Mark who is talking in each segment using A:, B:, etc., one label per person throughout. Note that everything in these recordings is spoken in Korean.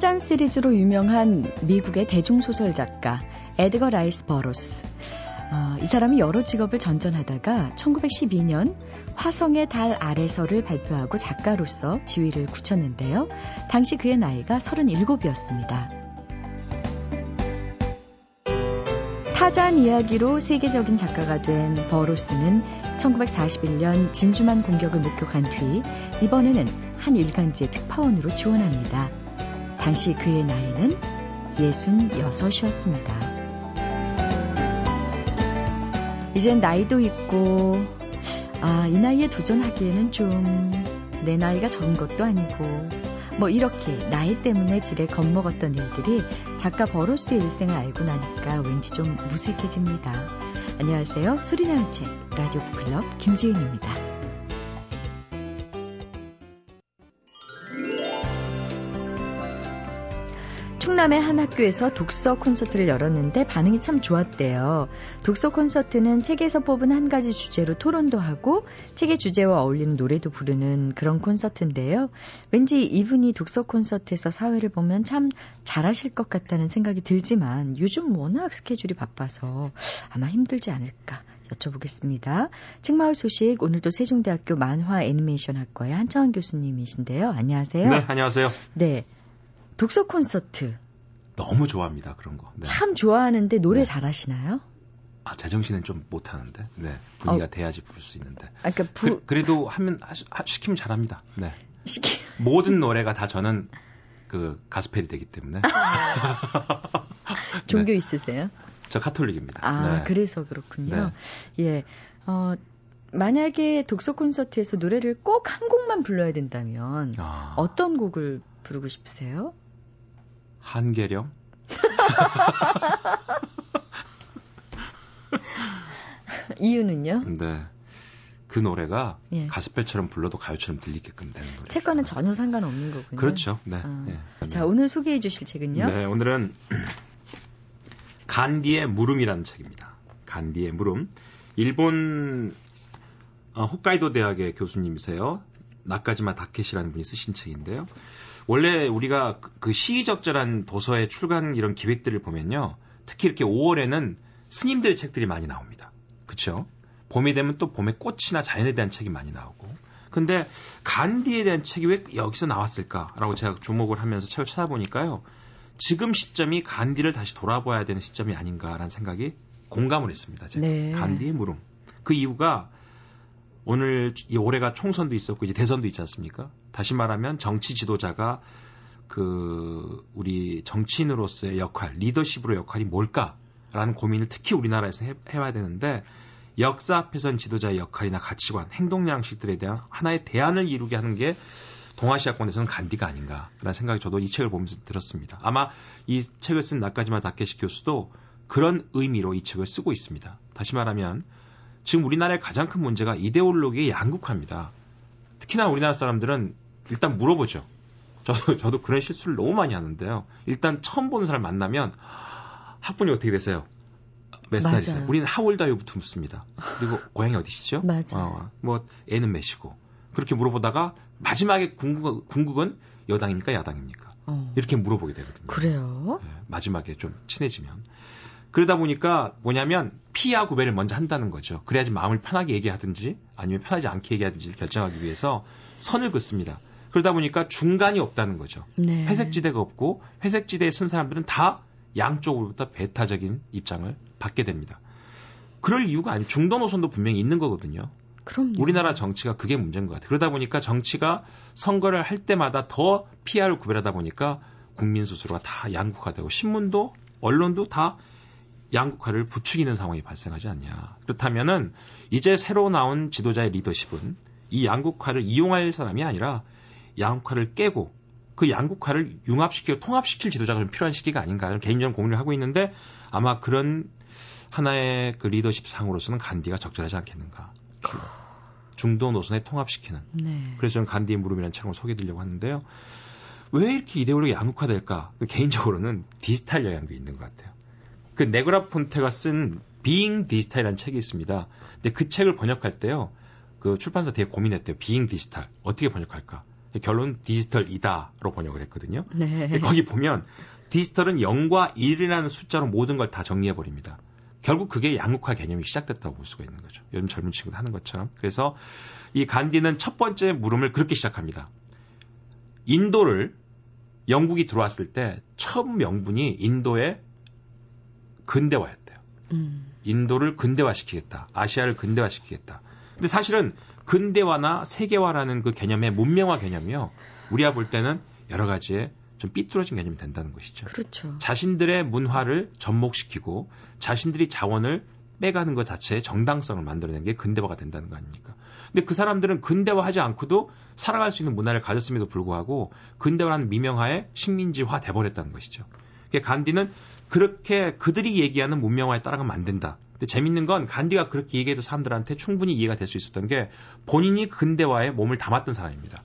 A: 타잔 시리즈로 유명한 미국의 대중소설 작가 에드거 라이스 버로스. 어, 이 사람이 여러 직업을 전전하다가 1912년 화성의 달 아래서를 발표하고 작가로서 지위를 굳혔는데요. 당시 그의 나이가 37이었습니다. 타잔 이야기로 세계적인 작가가 된 버로스는 1941년 진주만 공격을 목격한 뒤 이번에는 한 일간지의 특파원으로 지원합니다. 당시 그의 나이는 66이었습니다. 이젠 나이도 있고, 아, 이 나이에 도전하기에는 좀 내 나이가 적은 것도 아니고, 뭐 이렇게 나이 때문에 지레 겁먹었던 일들이 작가 버로스의 일생을 알고 나니까 왠지 좀 무색해집니다. 안녕하세요. 소리나는 책 라디오 북클럽 김지은입니다. 충남의 한 학교에서 독서 콘서트를 열었는데 반응이 참 좋았대요. 독서 콘서트는 책에서 뽑은 한 가지 주제로 토론도 하고 책의 주제와 어울리는 노래도 부르는 그런 콘서트인데요. 왠지 이분이 독서 콘서트에서 사회를 보면 참 잘하실 것 같다는 생각이 들지만 요즘 워낙 스케줄이 바빠서 아마 힘들지 않을까 여쭤보겠습니다. 책마을 소식 오늘도 세종대학교 만화 애니메이션 학과의 한창원 교수님이신데요. 안녕하세요.
B: 네, 안녕하세요.
A: 네. 독서 콘서트.
B: 너무 좋아합니다, 그런 거.
A: 네. 참 좋아하는데 노래 네. 잘하시나요?
B: 아, 제정신은 좀 못하는데, 네. 분위기가 어. 돼야지 부를 수 있는데.
A: 아, 그러니까 부...
B: 그, 래도 하면, 하, 시키면 잘합니다. 네. 시키... 모든 노래가 다 저는 그 가스펠이 되기 때문에.
A: 종교 네. 있으세요?
B: 저 카톨릭입니다.
A: 아, 네. 그래서 그렇군요. 네. 예. 어, 만약에 독서 콘서트에서 노래를 꼭 한 곡만 불러야 된다면 아. 어떤 곡을 부르고 싶으세요?
B: 한계령?
A: 이유는요?
B: 네. 그 노래가 예. 가스펠처럼 불러도 가요처럼 들리게끔 되는 노래.
A: 책과는 전혀 상관없는 거군요.
B: 그렇죠. 네.
A: 어. 네. 자, 오늘 소개해 주실 책은요?
B: 네, 오늘은 간디의 물음이라는 책입니다. 간디의 물음. 일본 어, 홋카이도 대학의 교수님이세요. 나까지마 다케시라는 분이 쓰신 책인데요. 원래 우리가 그, 그 시의적절한 도서의 출간 이런 기획들을 보면요. 특히 이렇게 5월에는 스님들의 책들이 많이 나옵니다. 그렇죠? 봄이 되면 또 봄의 꽃이나 자연에 대한 책이 많이 나오고. 근데 간디에 대한 책이 왜 여기서 나왔을까라고 제가 주목을 하면서 책을 찾아보니까요. 지금 시점이 간디를 다시 돌아봐야 되는 시점이 아닌가라는 생각이 공감을 했습니다. 제가. 네. 간디의 물음. 그 이유가 오늘 이 올해가 총선도 있었고 이제 대선도 있지 않습니까? 다시 말하면 정치 지도자가 그 우리 정치인으로서의 역할, 리더십으로 역할이 뭘까라는 고민을 특히 우리나라에서 해, 해야 되는데 역사 앞에선 지도자의 역할이나 가치관, 행동 양식들에 대한 하나의 대안을 이루게 하는 게 동아시아권에서는 간디가 아닌가라는 생각이 저도 이 책을 보면서 들었습니다. 아마 이 책을 쓴 나까지마 다케시 교수도 그런 의미로 이 책을 쓰고 있습니다. 다시 말하면 지금 우리나라의 가장 큰 문제가 이데올로기의 양극화입니다. 특히나 우리나라 사람들은 일단 물어보죠. 저도, 저도 그런 실수를 너무 많이 하는데요. 일단 처음 보는 사람 만나면 학번이 어떻게 되세요? 몇 살이세요? 우리는 하울다요부터 묻습니다. 그리고 고향이 어디시죠?
A: 맞아요. 어,
B: 뭐 애는 몇이고 그렇게 물어보다가 마지막에 궁극, 궁극은 여당입니까 야당입니까? 어. 이렇게 물어보게 되거든요.
A: 그래요? 네,
B: 마지막에 좀 친해지면. 그러다 보니까 뭐냐면 피하 구별을 먼저 한다는 거죠. 그래야지 마음을 편하게 얘기하든지 아니면 편하지 않게 얘기하든지 결정하기 위해서 선을 긋습니다. 그러다 보니까 중간이 없다는 거죠. 네. 회색지대가 없고 회색지대에 쓴 사람들은 다 양쪽으로부터 배타적인 입장을 받게 됩니다. 그럴 이유가 아니 중도 노선도 분명히 있는 거거든요.
A: 그럼요.
B: 우리나라 정치가 그게 문제인 것 같아요. 그러다 보니까 정치가 선거를 할 때마다 더 피하를 구별하다 보니까 국민 스스로가 다 양극화되고 신문도 언론도 다 양극화를 부추기는 상황이 발생하지 않냐. 그렇다면은 이제 새로 나온 지도자의 리더십은 이 양극화를 이용할 사람이 아니라 양극화를 깨고 그 양극화를 융합시키고 통합시킬 지도자가 필요한 시기가 아닌가 하는 개인적인 고민을 하고 있는데 아마 그런 하나의 그 리더십 상으로서는 간디가 적절하지 않겠는가. 중도 노선에 통합시키는. 네. 그래서 저는 간디의 물음이라는 책을 소개해드리려고 하는데요. 왜 이렇게 이데올로기 양극화될까? 그 개인적으로는 디지털 영향도 있는 것 같아요. 그 네그라 폰테가 쓴 비잉 디지털이라는 책이 있습니다. 근데 그 책을 번역할 때요. 그 출판사 되게 고민했대요. 비잉 디지털 어떻게 번역할까? 결론 디지털이다로 번역을 했거든요.
A: 네.
B: 거기 보면 디지털은 0과 1이라는 숫자로 모든 걸 다 정리해 버립니다. 결국 그게 양극화 개념이 시작됐다고 볼 수가 있는 거죠. 요즘 젊은 친구들 하는 것처럼. 그래서 이 간디는 첫 번째 물음을 그렇게 시작합니다. 인도를 영국이 들어왔을 때 처음 명분이 인도의 근대화였대요. 음. 인도를 근대화시키겠다. 아시아를 근대화시키겠다. 근데 사실은 근대화나 세계화라는 그 개념의 문명화 개념이요. 우리가 볼 때는 여러 가지의 좀 삐뚤어진 개념이 된다는 것이죠.
A: 그렇죠.
B: 자신들의 문화를 접목시키고 자신들이 자원을 빼가는 것 자체의 정당성을 만들어낸 게 근대화가 된다는 거 아닙니까? 근데 그 사람들은 근대화하지 않고도 살아갈 수 있는 문화를 가졌음에도 불구하고 근대화라는 미명하에 식민지화 돼버렸다는 것이죠. 간디는 그렇게 그들이 얘기하는 문명화에 따라가면 안 된다. 근데 재밌는 건 간디가 그렇게 얘기해도 사람들한테 충분히 이해가 될 수 있었던 게 본인이 근대화에 몸을 담았던 사람입니다.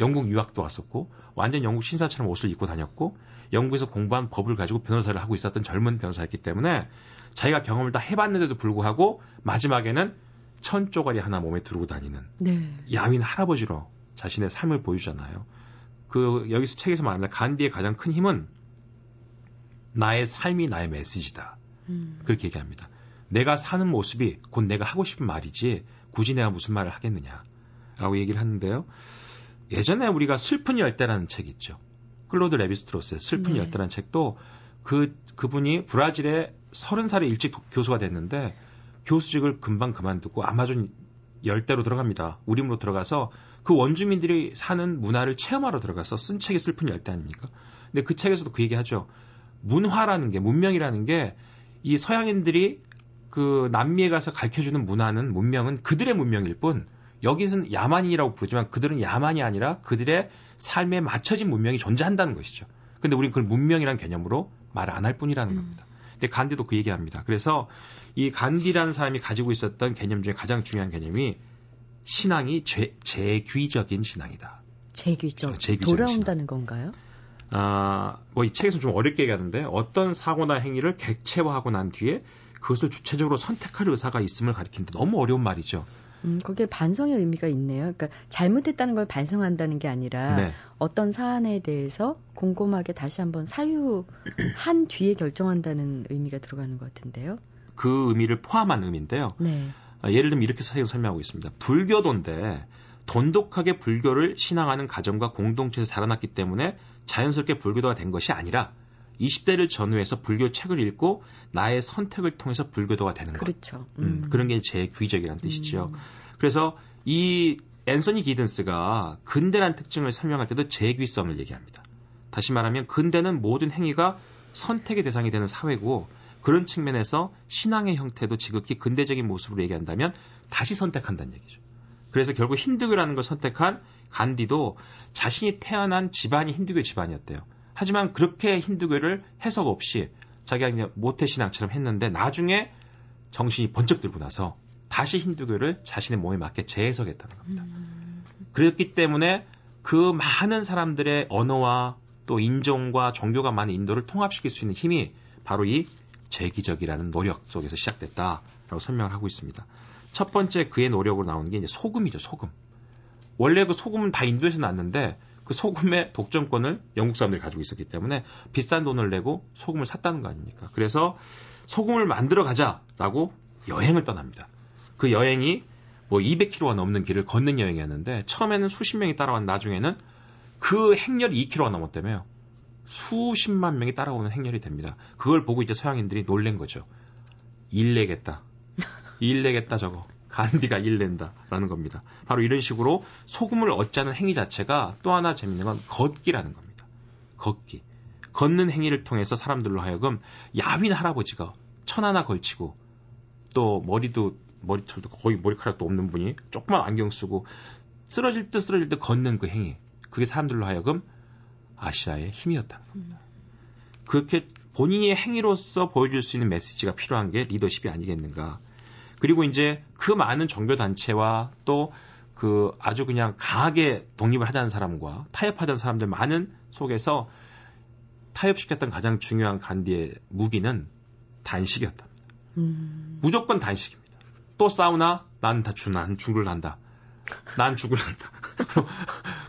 B: 영국 유학도 왔었고 완전 영국 신사처럼 옷을 입고 다녔고 영국에서 공부한 법을 가지고 변호사를 하고 있었던 젊은 변호사였기 때문에 자기가 경험을 다 해봤는데도 불구하고 마지막에는 천 쪼가리 하나 몸에 두르고 다니는 네. 야윈 할아버지로 자신의 삶을 보여주잖아요. 그 여기서 책에서 말합니다. 간디의 가장 큰 힘은 나의 삶이 나의 메시지다. 음. 그렇게 얘기합니다. 내가 사는 모습이 곧 내가 하고 싶은 말이지 굳이 내가 무슨 말을 하겠느냐. 라고 얘기를 하는데요. 예전에 우리가 슬픈 열대라는 책 있죠. 클로드 레비스트로스의 슬픈 네. 열대라는 책도 그, 그분이 브라질에 30살에 일찍 교수가 됐는데 교수직을 금방 그만두고 아마존 열대로 들어갑니다. 우림으로 들어가서 그 원주민들이 사는 문화를 체험하러 들어가서 쓴 책이 슬픈 열대 아닙니까? 근데 그 책에서도 그 얘기 하죠. 문화라는 게, 문명이라는 게 이 서양인들이 그 남미에 가서 가르쳐주는 문화는, 문명은 그들의 문명일 뿐 여기서는 야만인이라고 부르지만 그들은 야만이 아니라 그들의 삶에 맞춰진 문명이 존재한다는 것이죠. 근데 우리는 그걸 문명이라는 개념으로 말안할 뿐이라는 음. 겁니다. 근데 간디도 그 얘기합니다. 그래서 이 간디라는 사람이 가지고 있었던 개념 중에 가장 중요한 개념이 신앙이 제, 재귀적인 신앙이다.
A: 재귀적. 어, 재귀적 돌아온다는 신앙. 건가요?
B: 아, 뭐 이 책에서 좀 어렵게 얘기하는데 어떤 사고나 행위를 객체화하고 난 뒤에 그것을 주체적으로 선택할 의사가 있음을 가리키는데 너무 어려운 말이죠.
A: 음, 거기에 반성의 의미가 있네요. 그러니까 잘못했다는 걸 반성한다는 게 아니라 네. 어떤 사안에 대해서 곰곰하게 다시 한번 사유한 뒤에 결정한다는 의미가 들어가는 것 같은데요.
B: 그 의미를 포함한 의미인데요. 네. 아, 예를 들면 이렇게 설명하고 있습니다. 불교도인데 돈독하게 불교를 신앙하는 가정과 공동체에서 자라났기 때문에 자연스럽게 불교도가 된 것이 아니라 20대를 전후해서 불교 책을 읽고 나의 선택을 통해서 불교도가 되는 것.
A: 그렇죠.
B: 음. 음, 그런 게 제 귀적이라는 뜻이죠. 음. 그래서 이 앤서니 기든스가 근대란 특징을 설명할 때도 제귀성을 얘기합니다. 다시 말하면 근대는 모든 행위가 선택의 대상이 되는 사회고 그런 측면에서 신앙의 형태도 지극히 근대적인 모습으로 얘기한다면 다시 선택한다는 얘기죠. 그래서 결국 힌두교라는 걸 선택한 간디도 자신이 태어난 집안이 힌두교 집안이었대요. 하지만 그렇게 힌두교를 해석 없이 자기가 그냥 모태 신앙처럼 했는데 나중에 정신이 번쩍 들고 나서 다시 힌두교를 자신의 몸에 맞게 재해석했다는 겁니다. 음. 그렇기 때문에 그 많은 사람들의 언어와 또 인종과 종교가 많은 인도를 통합시킬 수 있는 힘이 바로 이 재기적이라는 노력 속에서 시작됐다라고 설명을 하고 있습니다. 첫 번째 그의 노력으로 나오는 게 이제 소금이죠, 소금. 원래 그 소금은 다 인도에서 났는데 그 소금의 독점권을 영국 사람들이 가지고 있었기 때문에 비싼 돈을 내고 소금을 샀다는 거 아닙니까? 그래서 소금을 만들어 가자라고 여행을 떠납니다. 그 여행이 뭐 200km가 넘는 길을 걷는 여행이었는데 처음에는 수십 명이 따라왔 나중에는 그 행렬이 2km가 넘었다며요. 수십만 명이 따라오는 행렬이 됩니다. 그걸 보고 이제 서양인들이 놀란 거죠. 일 내겠다. 일 내겠다 저거. 간디가 일낸다라는 겁니다. 바로 이런 식으로 소금을 얻자는 행위 자체가 또 하나 재밌는 건 걷기라는 겁니다. 걷기. 걷는 행위를 통해서 사람들로 하여금 야윈 할아버지가 천 하나 걸치고 또 머리도 머리털도 거의 머리카락도 없는 분이 조그만 안경 쓰고 쓰러질 듯 쓰러질 듯 걷는 그 행위. 그게 사람들로 하여금 아시아의 힘이었다는 겁니다. 그렇게 본인의 행위로서 보여줄 수 있는 메시지가 필요한 게 리더십이 아니겠는가. 그리고 이제 그 많은 종교 단체와 또 그 아주 그냥 강하게 독립을 하자는 사람과 타협하자는 사람들 많은 속에서 타협시켰던 가장 중요한 간디의 무기는 단식이었답니다. 음. 무조건 단식입니다. 또 싸우나 난다 죽, 난 죽을난다. 난 죽을난다.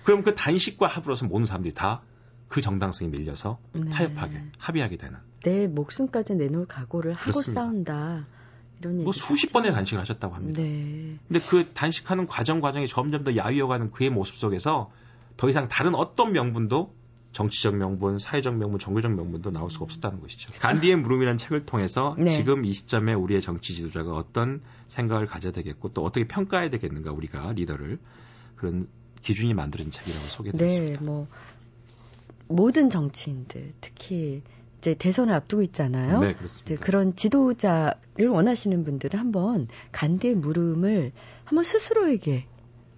B: 그럼 그 단식과 합으로서 모든 사람들이 다 그 정당성이 밀려서 네. 타협하게 합의하게 되는.
A: 내 목숨까지 내놓을 각오를 하고 싸운다.
B: 뭐 수십 번의 단식을 하셨다고 합니다. 네. 근데 그 단식하는 과정 과정이 점점 더 야위어가는 그의 모습 속에서 더 이상 다른 어떤 명분도 정치적 명분, 사회적 명분, 종교적 명분도 나올 수가 없었다는 것이죠. 간디의 물음이라는 책을 통해서 네. 지금 이 시점에 우리의 정치 지도자가 어떤 생각을 가져야 되겠고 또 어떻게 평가해야 되겠는가 우리가 리더를 그런 기준이 만들어진 책이라고 소개드렸습니다.
A: 네, 뭐 모든 정치인들 특히 이제 대선을 앞두고 있잖아요.
B: 네, 그렇습니다.
A: 그런 지도자를 원하시는 분들은 한번 간디의 물음을 한번 스스로에게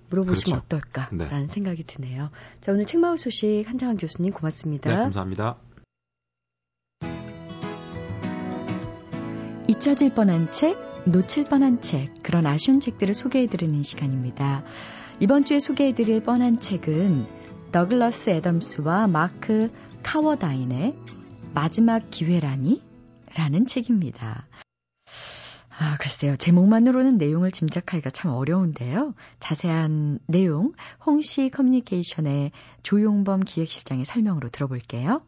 A: 물어보시면 그렇죠. 어떨까라는 네. 생각이 드네요. 자, 오늘 책마을 소식 한장환 교수님 고맙습니다.
B: 네, 감사합니다.
A: 잊혀질 뻔한 책, 놓칠 뻔한 책, 그런 아쉬운 책들을 소개해드리는 시간입니다. 이번 주에 소개해드릴 뻔한 책은 더글러스 애덤스와 마크 카워다인의 마지막 기회라니? 라는 책입니다. 아, 글쎄요. 제목만으로는 내용을 짐작하기가 참 어려운데요. 자세한 내용, 홍씨 커뮤니케이션의 조용범 기획실장의 설명으로 들어볼게요.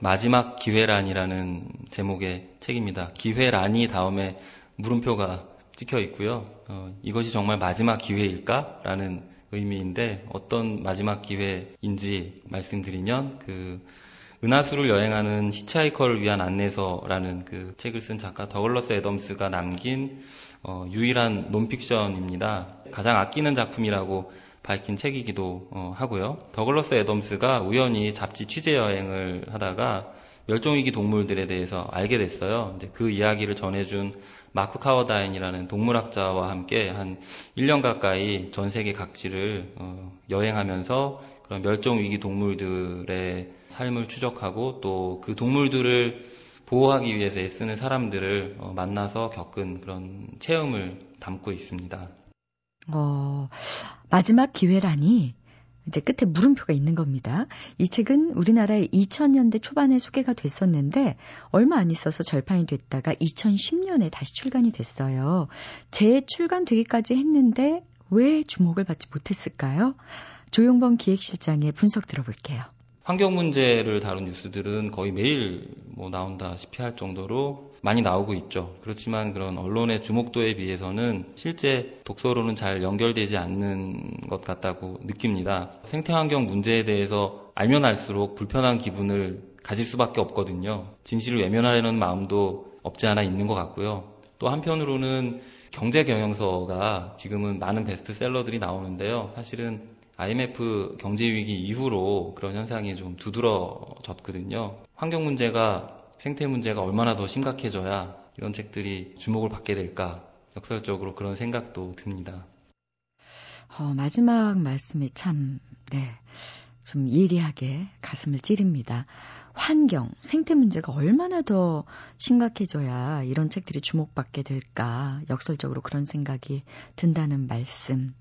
C: 마지막 기회라니라는 제목의 책입니다. 기회라니 다음에 물음표가 찍혀 있고요. 어, 이것이 정말 마지막 기회일까? 라는 의미인데 어떤 마지막 기회인지 말씀드리면 그 은하수를 여행하는 히치하이커를 위한 안내서라는 그 책을 쓴 작가 더글러스 애덤스가 남긴 어, 유일한 논픽션입니다. 가장 아끼는 작품이라고 밝힌 책이기도 어, 하고요. 더글러스 애덤스가 우연히 잡지 취재 여행을 하다가 멸종위기 동물들에 대해서 알게 됐어요. 그 이야기를 전해준 마크 카워다인이라는 동물학자와 함께 한 1년 가까이 전 세계 각지를 어, 여행하면서 그런 멸종 위기 동물들의 삶을 추적하고 또 그 동물들을 보호하기 위해서 애쓰는 사람들을 어, 만나서 겪은 그런 체험을 담고 있습니다.
A: 어, 마지막 기회라니 이제 끝에 물음표가 있는 겁니다. 이 책은 우리나라에 2000년대 초반에 소개가 됐었는데 얼마 안 있어서 절판이 됐다가 2010년에 다시 출간이 됐어요. 재출간되기까지 했는데 왜 주목을 받지 못했을까요? 조용범 기획실장의 분석 들어볼게요.
C: 환경 문제를 다룬 뉴스들은 거의 매일 뭐 나온다시피 할 정도로 많이 나오고 있죠. 그렇지만 그런 언론의 주목도에 비해서는 실제 독서로는 잘 연결되지 않는 것 같다고 느낍니다. 생태환경 문제에 대해서 알면 알수록 불편한 기분을 가질 수밖에 없거든요. 진실을 외면하려는 마음도 없지 않아 있는 것 같고요. 또 한편으로는 경제 경영서가 지금은 많은 베스트셀러들이 나오는데요. 사실은 IMF 경제 위기 이후로 그런 현상이 좀 두드러졌거든요. 환경 문제가 생태 문제가 얼마나 더 심각해져야 이런 책들이 주목을 받게 될까 역설적으로 그런 생각도 듭니다.
A: 어, 마지막 말씀이 참, 네, 좀 예리하게 가슴을 찌릅니다. 환경, 생태 문제가 얼마나 더 심각해져야 이런 책들이 주목받게 될까 역설적으로 그런 생각이 든다는 말씀.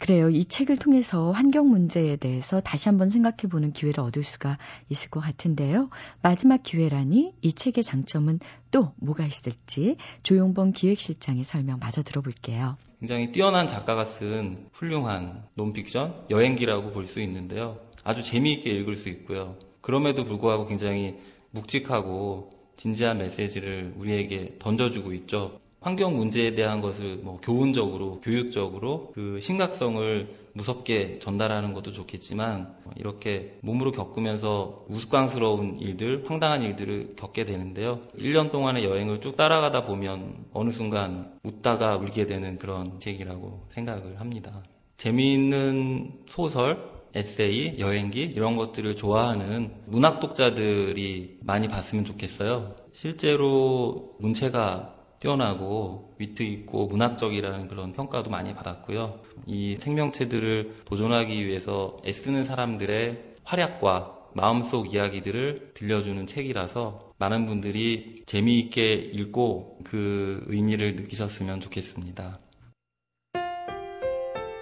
A: 그래요. 이 책을 통해서 환경 문제에 대해서 다시 한번 생각해 보는 기회를 얻을 수가 있을 것 같은데요. 마지막 기회라니 이 책의 장점은 또 뭐가 있을지 조용범 기획실장의 설명 마저 들어볼게요.
C: 굉장히 뛰어난 작가가 쓴 훌륭한 논픽션 여행기라고 볼 수 있는데요. 아주 재미있게 읽을 수 있고요. 그럼에도 불구하고 굉장히 묵직하고 진지한 메시지를 우리에게 던져주고 있죠. 환경 문제에 대한 것을 뭐 교훈적으로, 교육적으로 그 심각성을 무섭게 전달하는 것도 좋겠지만 이렇게 몸으로 겪으면서 우스꽝스러운 일들, 황당한 일들을 겪게 되는데요. 1년 동안의 여행을 쭉 따라가다 보면 어느 순간 웃다가 울게 되는 그런 책이라고 생각을 합니다. 재미있는 소설, 에세이, 여행기 이런 것들을 좋아하는 문학 독자들이 많이 봤으면 좋겠어요. 실제로 문체가 뛰어나고 위트 있고 문학적이라는 그런 평가도 많이 받았고요. 이 생명체들을 보존하기 위해서 애쓰는 사람들의 활약과 마음속 이야기들을 들려주는 책이라서 많은 분들이 재미있게 읽고 그 의미를 느끼셨으면 좋겠습니다.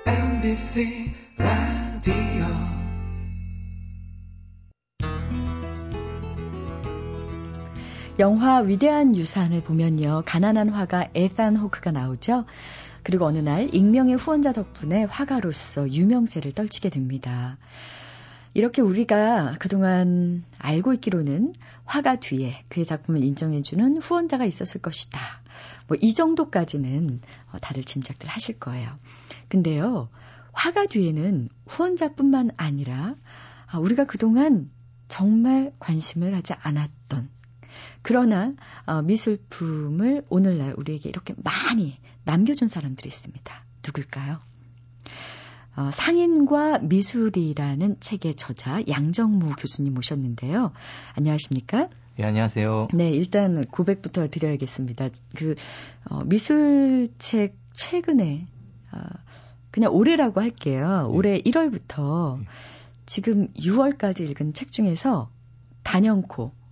C: MBC
A: 영화 위대한 유산을 보면요. 가난한 화가 에산 호크가 나오죠. 그리고 어느 날 익명의 후원자 덕분에 화가로서 유명세를 떨치게 됩니다. 이렇게 우리가 그동안 알고 있기로는 화가 뒤에 그의 작품을 인정해주는 후원자가 있었을 것이다. 뭐 이 정도까지는 어, 다들 짐작들 하실 거예요. 근데요, 화가 뒤에는 후원자뿐만 아니라 아, 우리가 그동안 정말 관심을 가지 않았던 그러나 어, 미술품을 오늘날 우리에게 이렇게 많이 남겨준 사람들이 있습니다. 누굴까요? 어, 상인과 미술이라는 책의 저자 양정무 교수님 모셨는데요. 안녕하십니까?
D: 예, 안녕하세요.
A: 네, 일단 고백부터 드려야겠습니다. 그 어, 미술책 최근에 어, 그냥 올해라고 할게요. 네. 올해 1월부터 네. 지금 6월까지 읽은 책 중에서 단연코 어,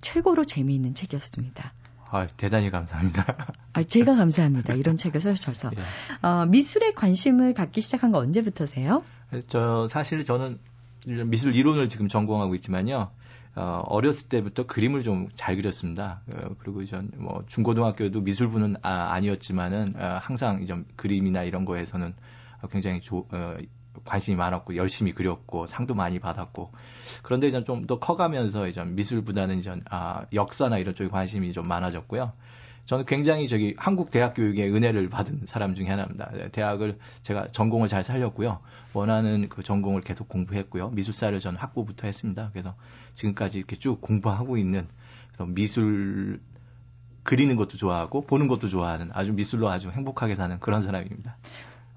A: 최고로 재미있는 책이었습니다.
D: 아, 대단히 감사합니다.
A: 아, 제가 감사합니다. 이런 책을 써주셔서. 예. 어, 미술에 관심을 갖기 시작한 거 언제부터세요?
D: 저, 사실 저는 미술 이론을 지금 전공하고 있지만요. 어, 어렸을 때부터 그림을 좀 잘 그렸습니다. 어, 그리고 전 뭐 중고등학교도 미술부는 아, 아니었지만은 어, 항상 이제 그림이나 이런 거에서는 굉장히 조, 어, 관심이 많았고 열심히 그렸고 상도 많이 받았고 그런데 이제 좀 더 커가면서 이제 미술보다는 이제 아, 역사나 이런 쪽에 관심이 좀 많아졌고요. 저는 굉장히 저기 한국 대학 교육의 은혜를 받은 사람 중에 하나입니다. 대학을 제가 전공을 잘 살렸고요. 원하는 그 전공을 계속 공부했고요. 미술사를 저는 학부부터 했습니다. 그래서 지금까지 이렇게 쭉 공부하고 있는 미술 그리는 것도 좋아하고 보는 것도 좋아하는 아주 미술로 아주 행복하게 사는 그런 사람입니다.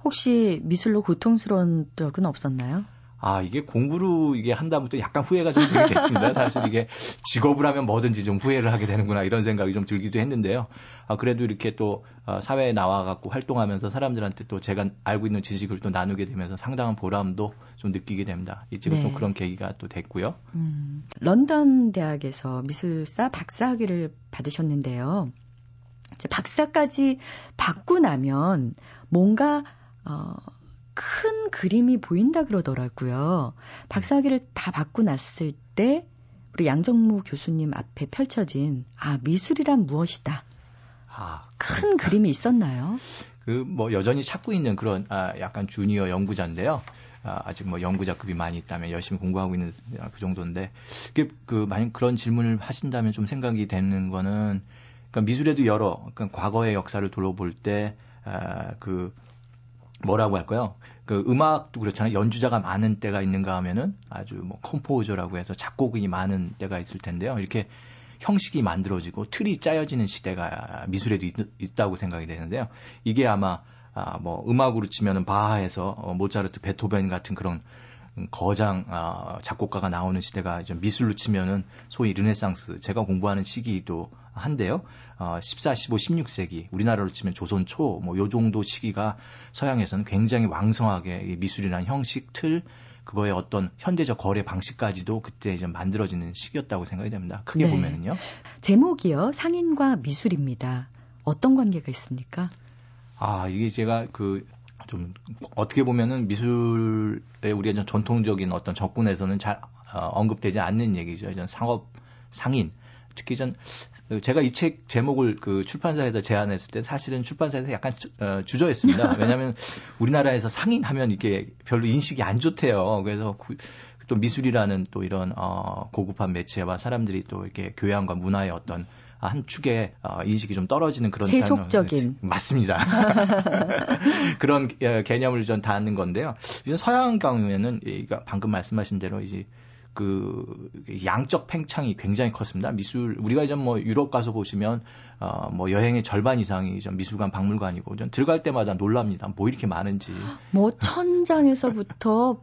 A: 혹시 미술로 고통스러운 적은 없었나요?
D: 아, 이게 공부로 이게 한다부터 약간 후회가 좀 들게 됐습니다. 사실 이게 직업을 하면 뭐든지 좀 후회를 하게 되는구나 이런 생각이 좀 들기도 했는데요. 아, 그래도 이렇게 또 어, 사회에 나와갖고 활동하면서 사람들한테 또 제가 알고 있는 지식을 또 나누게 되면서 상당한 보람도 좀 느끼게 됩니다. 지금 네. 또 그런 계기가 또 됐고요. 음,
A: 런던 대학에서 미술사 박사학위를 받으셨는데요. 이제 박사까지 받고 나면 뭔가 어, 큰 그림이 보인다 그러더라고요. 박사학위를 다 받고 났을 때 우리 양정무 교수님 앞에 펼쳐진 아 미술이란 무엇이다. 아, 큰 그러니까. 그림이 있었나요?
D: 그 뭐 여전히 찾고 있는 그런 아, 약간 주니어 연구자인데요. 아, 아직 뭐 연구자급이 많이 있다면 열심히 공부하고 있는 그 정도인데 그, 그 만약 그런 질문을 하신다면 좀 생각이 되는 거는 그러니까 미술에도 여러 그러니까 과거의 역사를 돌아볼 때 그 아, 뭐라고 할까요? 그 음악도 그렇잖아요. 연주자가 많은 때가 있는가 하면은 아주 뭐 composer라고 해서 작곡이 많은 때가 있을 텐데요. 이렇게 형식이 만들어지고 틀이 짜여지는 시대가 미술에도 있, 다고 생각이 되는데요. 이게 아마 아, 뭐 음악으로 치면은 바하에서 어, 모차르트, 베토벤 같은 그런 거장 아, 작곡가가 나오는 시대가 이제 미술로 치면은 소위 르네상스 제가 공부하는 시기도 한데요. 어, 14, 15, 16세기 우리나라로 치면 조선 초 뭐 요 정도 시기가 서양에서는 굉장히 왕성하게 미술이라는 형식 틀 그거의 어떤 현대적 거래 방식까지도 그때 이제 만들어지는 시기였다고 생각이 됩니다. 크게 네. 보면은요.
A: 제목이요. 상인과 미술입니다. 어떤 관계가 있습니까?
D: 아, 이게 제가 그 좀 어떻게 보면은 미술의 우리가 전통적인 어떤 접근에서는 잘 어, 언급되지 않는 얘기죠. 전 상업 상인 특히 전 제가 이 책 제목을 그 출판사에다 제안했을 때 사실은 출판사에서 약간 주, 어, 주저했습니다. 왜냐하면 우리나라에서 상인 하면 이게 별로 인식이 안 좋대요. 그래서 구, 또 미술이라는 또 이런 어 고급한 매체와 사람들이 또 이렇게 교양과 문화의 어떤 한 축에 어, 인식이 좀 떨어지는 그런
A: 세속적인
D: 맞습니다. 그런 어, 개념을 좀 닿는 건데요. 이제 서양 경우에는 그러니까 방금 말씀하신 대로 이제 그 양적 팽창이 굉장히 컸습니다. 미술 우리가 이제 뭐 유럽 가서 보시면 어뭐 여행의 절반 이상이 좀 미술관 박물관이고 좀 들어갈 때마다 놀랍니다. 뭐 이렇게 많은지.
A: 뭐 천장에서부터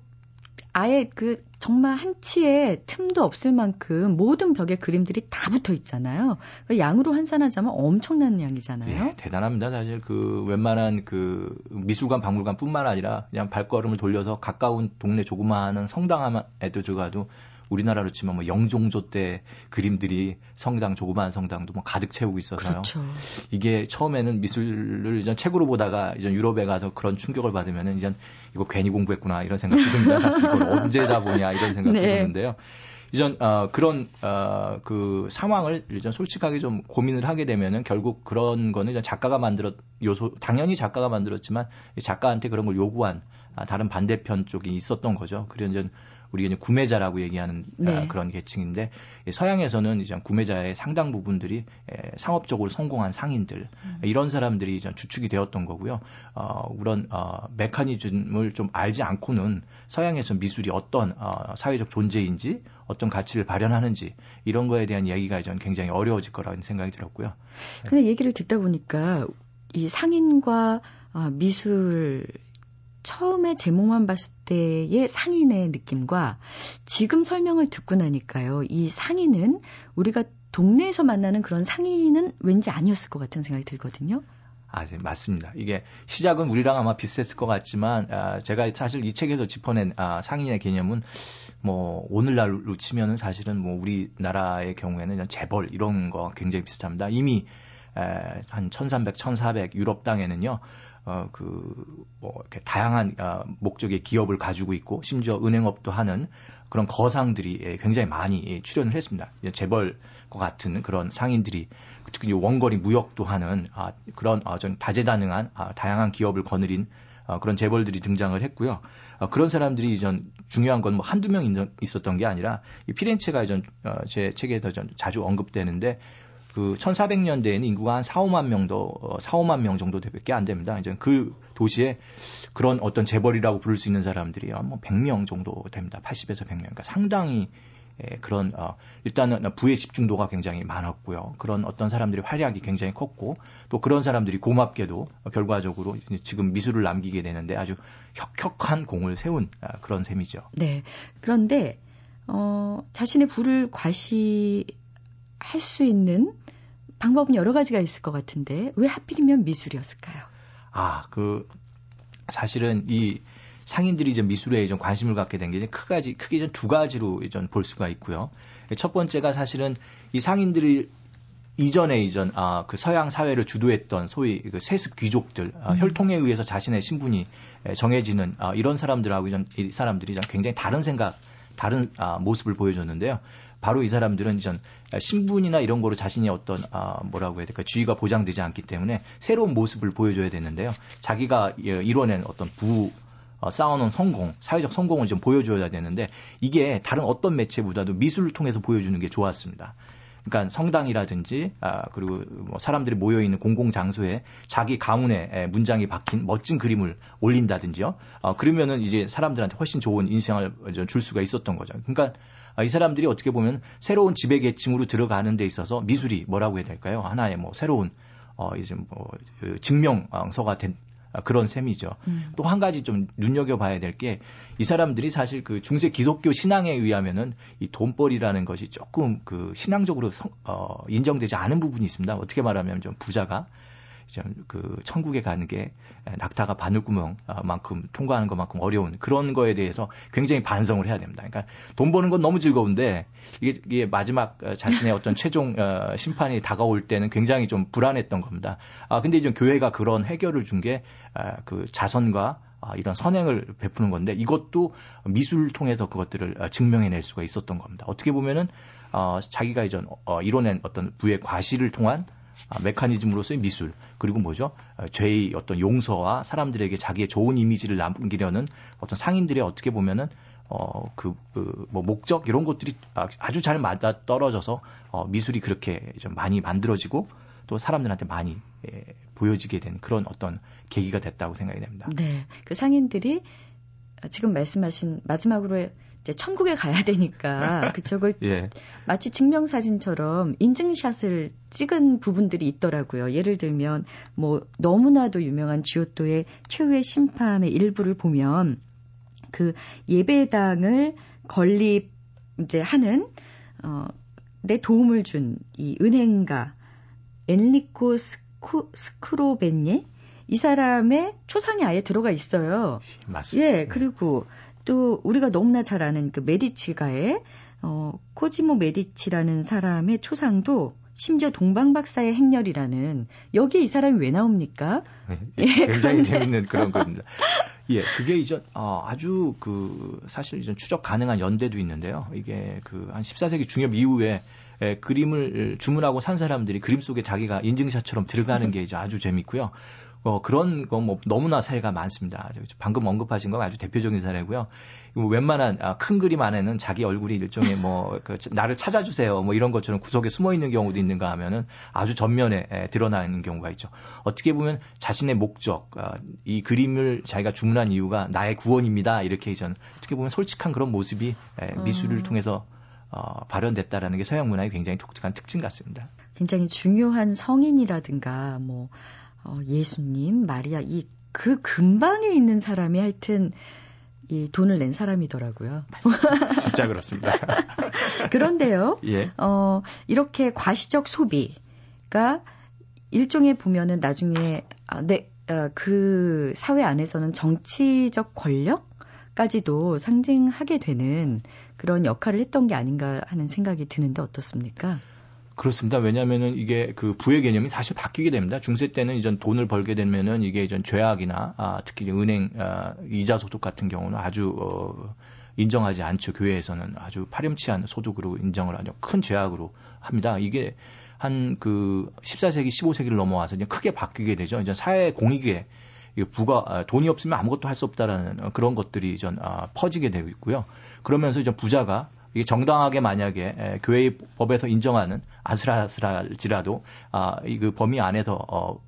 A: 아예 그 정말 한치의 틈도 없을 만큼 모든 벽에 그림들이 다 붙어 있잖아요. 그러니까 양으로 환산하자면 엄청난 양이잖아요.
D: 예, 대단합니다. 사실 그 웬만한 그 미술관, 박물관뿐만 아니라 그냥 발걸음을 돌려서 가까운 동네 조그마한 성당에도 들어가도 우리나라로 치면 뭐 영종조 때 그림들이 성당 조그마한 성당도 뭐 가득 채우고 있어서요.
A: 그렇죠.
D: 이게 처음에는 미술을 이제 책으로 보다가 이제 유럽에 가서 그런 충격을 받으면은 이제 이거 괜히 공부했구나 이런 생각이 듭니다. 사실 이걸 언제 다 보냐 이런 생각이 네. 드는데요. 이전 어, 그런 어, 그 상황을 이전 솔직하게 좀 고민을 하게 되면은 결국 그런 거는 이제 작가가 만들었 요소 당연히 작가가 만들었지만 작가한테 그런 걸 요구한 아, 다른 반대편 쪽이 있었던 거죠. 그래서 이제 우리가 이제 구매자라고 얘기하는 아, 네. 아, 그런 계층인데 서양에서는 이제 구매자의 상당 부분들이 에, 상업적으로 성공한 상인들 음. 이런 사람들이 이제 주축이 되었던 거고요. 어, 그런 어, 메커니즘을 좀 알지 않고는 서양에서 미술이 어떤 어, 사회적 존재인지 어떤 가치를 발현하는지 이런 거에 대한 이야기가 저는 굉장히 어려워질 거라는 생각이 들었고요.
A: 근데 얘기를 듣다 보니까 이 상인과 아, 미술 처음에 제목만 봤을 때의 상인의 느낌과 지금 설명을 듣고 나니까요. 이 상인은 우리가 동네에서 만나는 그런 상인은 왠지 아니었을 것 같은 생각이 들거든요.
D: 아, 네, 맞습니다. 이게 시작은 우리랑 아마 비슷했을 것 같지만 아, 제가 사실 이 책에서 짚어낸 아, 상인의 개념은 뭐 오늘날로 치면은 사실은 뭐 우리나라의 경우에는 재벌 이런 거 굉장히 비슷합니다. 이미 에, 한 1300, 1400 유럽 땅에는요. 어, 그, 뭐, 이렇게 다양한 어, 목적의 기업을 가지고 있고, 심지어 은행업도 하는 그런 거상들이 예, 굉장히 많이 예, 출연을 했습니다. 재벌과 같은 그런 상인들이, 특히 원거리 무역도 하는 아, 그런 어, 좀 다재다능한 아, 다양한 기업을 거느린 어, 그런 재벌들이 등장을 했고요. 어, 그런 사람들이 이전 중요한 건 뭐 한두 명 있었던 게 아니라 이 피렌체가 이전 어, 제 책에서 전 자주 언급되는데 그 1400년대에는 인구가 한 4, 5만 명도 4, 어, 5만 명 정도밖에 안 됩니다. 이제 그 도시에 그런 어떤 재벌이라고 부를 수 있는 사람들이 뭐 100명 정도 됩니다. 80에서 100명. 그러니까 상당히 예, 그런 어 일단은 부의 집중도가 굉장히 많았고요. 그런 어떤 사람들이 활약이 굉장히 컸고 또 그런 사람들이 고맙게도 결과적으로 지금 미술을 남기게 되는데 아주 혁혁한 공을 세운 아, 그런 셈이죠.
A: 네. 그런데 어 자신의 부를 과시 할 수 있는 방법은 여러 가지가 있을 것 같은데 왜 하필이면 미술이었을까요?
D: 아, 그 사실은 이 상인들이 이제 미술에 좀 관심을 갖게 된 게 크가지 크게 좀두 가지로 이전 볼 수가 있고요. 첫 번째가 사실은 이 상인들이 이전에 이전 아, 그 서양 사회를 주도했던 소위 그 세습 귀족들 아, 음. 혈통에 의해서 자신의 신분이 정해지는 아, 이런 사람들하고 이전 이 사람들이 굉장히 다른 생각, 다른 아, 모습을 보여줬는데요. 바로 이 사람들은 이전 신분이나 이런 거로 자신이 어떤 아 뭐라고 해야 될까 지위가 보장되지 않기 때문에 새로운 모습을 보여줘야 되는데요. 자기가 예, 이뤄낸 어떤 부 어, 쌓아놓은 성공, 사회적 성공을 좀 보여줘야 되는데 이게 다른 어떤 매체보다도 미술을 통해서 보여주는 게 좋았습니다. 그러니까 성당이라든지 아 그리고 뭐 사람들이 모여 있는 공공 장소에 자기 가문의 문장이 박힌 멋진 그림을 올린다든지요. 어 그러면은 이제 사람들한테 훨씬 좋은 인상을 줄 수가 있었던 거죠. 그러니까 이 사람들이 어떻게 보면 새로운 지배 계층으로 들어가는 데 있어서 미술이 뭐라고 해야 될까요? 하나의 뭐 새로운 어 이제 뭐그 증명서가 된 그런 셈이죠. 음. 또한 가지 좀 눈여겨봐야 될 게 이 사람들이 사실 그 중세 기독교 신앙에 의하면은 이 돈벌이라는 것이 조금 그 신앙적으로 성, 어, 인정되지 않은 부분이 있습니다. 어떻게 말하면 좀 부자가 그 천국에 가는 게 낙타가 바늘구멍만큼 통과하는 것만큼 어려운 그런 거에 대해서 굉장히 반성을 해야 됩니다. 그러니까 돈 버는 건 너무 즐거운데 이게, 이게 마지막 어, 자신의 어떤 최종 어, 심판이 다가올 때는 굉장히 좀 불안했던 겁니다. 아 근데 이제 교회가 그런 해결을 준 게그 아, 자선과 아, 이런 선행을 베푸는 건데 이것도 미술을 통해서 그것들을 어, 증명해낼 수가 있었던 겁니다. 어떻게 보면은 어, 자기가 이전 어, 이뤄낸 어떤 부의 과시를 통한 아, 메커니즘으로서의 미술 그리고 뭐죠 어, 죄의 어떤 용서와 사람들에게 자기의 좋은 이미지를 남기려는 어떤 상인들의 어떻게 보면은 어그 그, 뭐 목적 이런 것들이 아, 아주 잘 맞아 떨어져서 어, 미술이 그렇게 좀 많이 만들어지고 또 사람들한테 많이 예, 보여지게 된 그런 어떤 계기가 됐다고 생각이 됩니다.
A: 네, 그 상인들이 지금 말씀하신 마지막으로 이제 천국에 가야 되니까 그쪽을 예. 마치 증명사진처럼 인증샷을 찍은 부분들이 있더라고요. 예를 들면 뭐 너무나도 유명한 지오토의 최후의 심판의 일부를 보면 그 예배당을 건립 이제 하는 어, 내 도움을 준 이 은행가 엔리코 스쿠, 스크로벤예 이 사람의 초상이 아예 들어가 있어요.
D: 맞습니다.
A: 예, 그리고 또 우리가 너무나 잘 아는 그 메디치가의 어, 코지모 메디치라는 사람의 초상도 심지어 동방박사의 행렬이라는 여기에 이 사람이 왜 나옵니까?
D: 예, 굉장히 재밌는 그런 겁니다. 예, 그게 이제 어, 아주 그 사실 이제 추적 가능한 연대도 있는데요. 이게 그 한 14세기 중엽 이후에 에, 그림을 주문하고 산 사람들이 그림 속에 자기가 인증샷처럼 들어가는 게 이제 아주 재밌고요. 어, 그런 거 뭐 너무나 사례가 많습니다. 방금 언급하신 건 아주 대표적인 사례고요. 웬만한 아, 큰 그림 안에는 자기 얼굴이 일종의 뭐 그, 나를 찾아주세요 뭐 이런 것처럼 구석에 숨어 있는 경우도 있는가 하면은 아주 전면에 에, 드러나는 경우가 있죠. 어떻게 보면 자신의 목적, 아, 이 그림을 자기가 주문한 이유가 나의 구원입니다. 이렇게 전 어떻게 보면 솔직한 그런 모습이 에, 미술을 음. 통해서 어, 발현됐다라는 게 서양 문화의 굉장히 독특한 특징 같습니다.
A: 굉장히 중요한 성인이라든가 뭐 어, 예수님, 마리아 이 그 근방에 있는 사람이 하여튼 이 돈을 낸 사람이더라고요.
D: 진짜 그렇습니다.
A: 그런데요. 예. 어, 이렇게 과시적 소비가 일종의 보면은 나중에 아, 네, 어, 그 사회 안에서는 정치적 권력 까지도 상징하게 되는 그런 역할을 했던 게 아닌가 하는 생각이 드는데 어떻습니까?
D: 그렇습니다. 왜냐하면은 이게 그 부의 개념이 사실 바뀌게 됩니다. 중세 때는 이전 돈을 벌게 되면은 이게 이전 죄악이나 아, 특히 은행 아, 이자 소득 같은 경우는 아주 어, 인정하지 않죠. 교회에서는 아주 파렴치한 소득으로 인정을 하죠. 큰 죄악으로 합니다. 이게 한 그 14세기, 15세기를 넘어와서 이제 크게 바뀌게 되죠. 이제 사회 공익에 부가 아, 돈이 없으면 아무것도 할 수 없다라는 그런 것들이 전 아, 퍼지게 되고 있고요. 그러면서 이제 부자가 이게 정당하게 만약에 에, 교회의 법에서 인정하는 아슬아슬할지라도 아, 이그 범위 안에서 어,